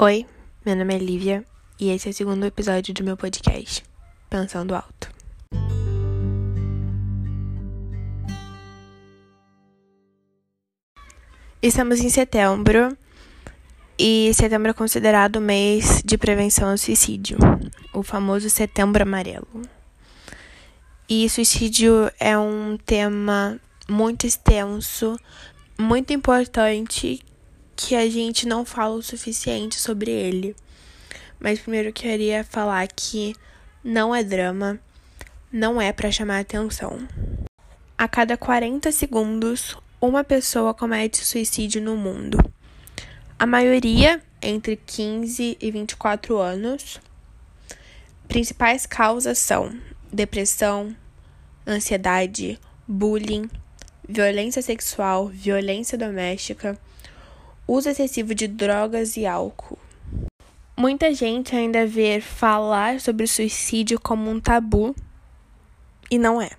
Oi, meu nome é Lívia e esse é o segundo episódio do meu podcast, Pensando Alto. Estamos em setembro e setembro é considerado o mês de prevenção ao suicídio, o famoso Setembro Amarelo. E suicídio é um tema muito extenso, muito importante que a gente não fala o suficiente sobre ele. Mas primeiro eu queria falar que não é drama, não é para chamar atenção. A cada 40 segundos, uma pessoa comete suicídio no mundo. A maioria entre 15 e 24 anos. Principais causas são depressão, ansiedade, bullying, violência sexual, violência doméstica, uso excessivo de drogas e álcool. Muita gente ainda vê falar sobre o suicídio como um tabu e não é.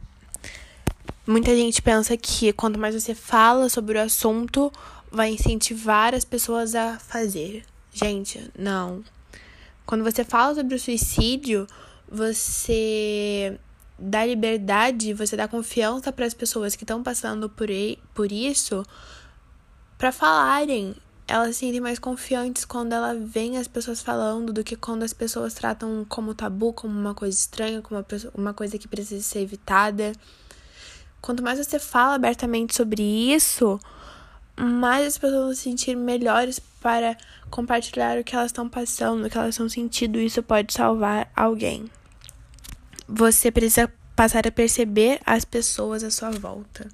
Muita gente pensa que quanto mais você fala sobre o assunto, vai incentivar as pessoas a fazer. Gente, não. Quando você fala sobre o suicídio, você dá liberdade, você dá confiança para as pessoas que estão passando por, por isso para falarem. Elas se sentem mais confiantes quando ela vem as pessoas falando do que quando as pessoas tratam como tabu, como uma coisa estranha, como uma, uma coisa que precisa ser evitada. Quanto mais você fala abertamente sobre isso, mais as pessoas vão se sentir melhores para compartilhar o que elas estão passando, o que elas estão sentindo. Isso pode salvar alguém. Você precisa passar a perceber as pessoas à sua volta.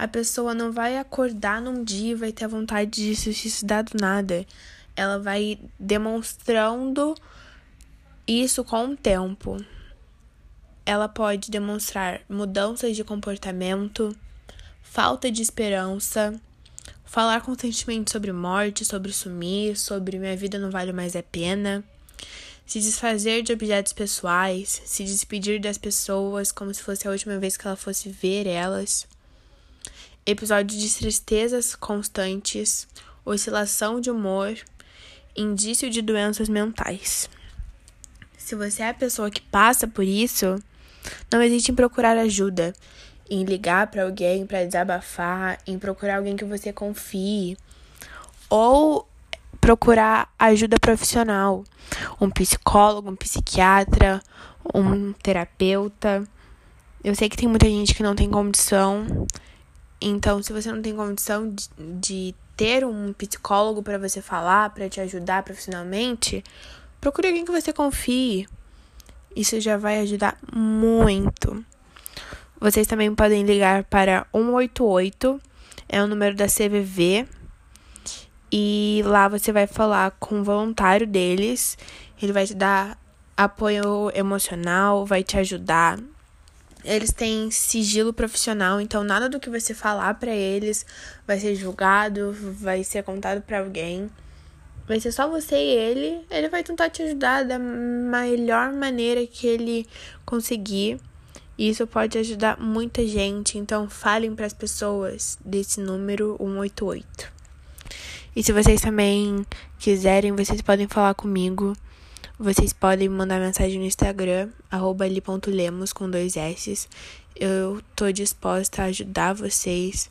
A pessoa não vai acordar num dia e vai ter a vontade de se suicidar do nada. Ela vai demonstrando isso com o tempo. Ela pode demonstrar mudanças de comportamento, falta de esperança, falar constantemente sobre morte, sobre sumir, sobre minha vida não vale mais a pena, se desfazer de objetos pessoais, se despedir das pessoas como se fosse a última vez que ela fosse ver elas episódios de tristezas constantes, oscilação de humor, indício de doenças mentais. Se você é a pessoa que passa por isso, não hesite em procurar ajuda, em ligar para alguém para desabafar, em procurar alguém que você confie, ou procurar ajuda profissional, um psicólogo, um psiquiatra, um terapeuta. Eu sei que tem muita gente que não tem condição então, se você não tem condição de, de ter um psicólogo para você falar, para te ajudar profissionalmente, procure alguém que você confie. Isso já vai ajudar muito. Vocês também podem ligar para 188, é o número da CVV, e lá você vai falar com um voluntário deles. Ele vai te dar apoio emocional, vai te ajudar eles têm sigilo profissional, então nada do que você falar para eles vai ser julgado, vai ser contado para alguém. Vai ser só você e ele. Ele vai tentar te ajudar da melhor maneira que ele conseguir. E isso pode ajudar muita gente, então falem para as pessoas desse número 188. E se vocês também quiserem, vocês podem falar comigo. Vocês podem me mandar mensagem no Instagram, ali.lemos com dois S. Eu tô disposta a ajudar vocês,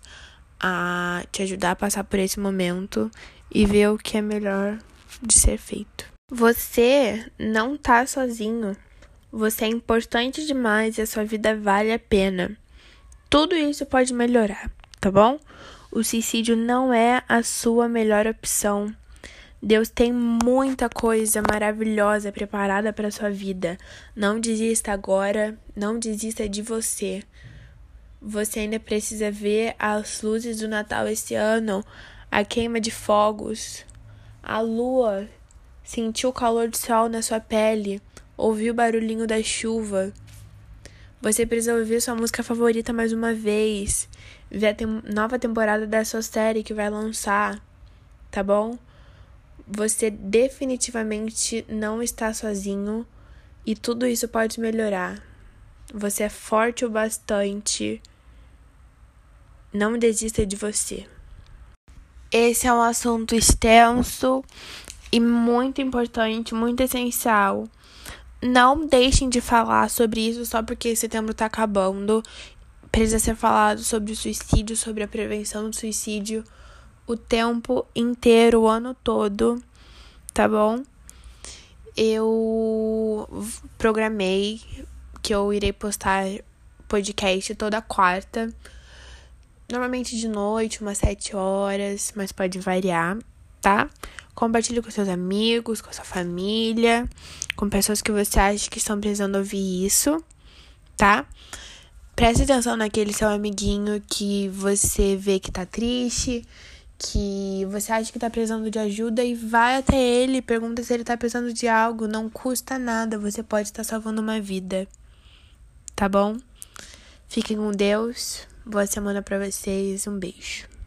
a te ajudar a passar por esse momento e ver o que é melhor de ser feito. Você não tá sozinho. Você é importante demais e a sua vida vale a pena. Tudo isso pode melhorar, tá bom? O suicídio não é a sua melhor opção. Deus tem muita coisa maravilhosa preparada para sua vida. Não desista agora, não desista de você. Você ainda precisa ver as luzes do Natal esse ano, a queima de fogos, a lua, sentir o calor do sol na sua pele, ouvir o barulhinho da chuva. Você precisa ouvir sua música favorita mais uma vez, ver a tem nova temporada da sua série que vai lançar, tá bom? Você definitivamente não está sozinho e tudo isso pode melhorar. Você é forte o bastante. Não desista de você. Esse é um assunto extenso. E muito importante, muito essencial. Não deixem de falar sobre isso só porque setembro tá acabando. Precisa ser falado sobre o suicídio, sobre a prevenção do suicídio o tempo inteiro, o ano todo, tá bom? Eu programei que eu irei postar podcast toda quarta. Normalmente de noite, umas sete horas, mas pode variar, tá? Compartilhe com seus amigos, com sua família, com pessoas que você acha que estão precisando ouvir isso, tá? Preste atenção naquele seu amiguinho que você vê que tá triste, que você acha que tá precisando de ajuda e vai até ele, pergunta se ele tá precisando de algo, não custa nada, você pode estar salvando uma vida. Tá bom? Fiquem com Deus. Boa semana para vocês. Um beijo.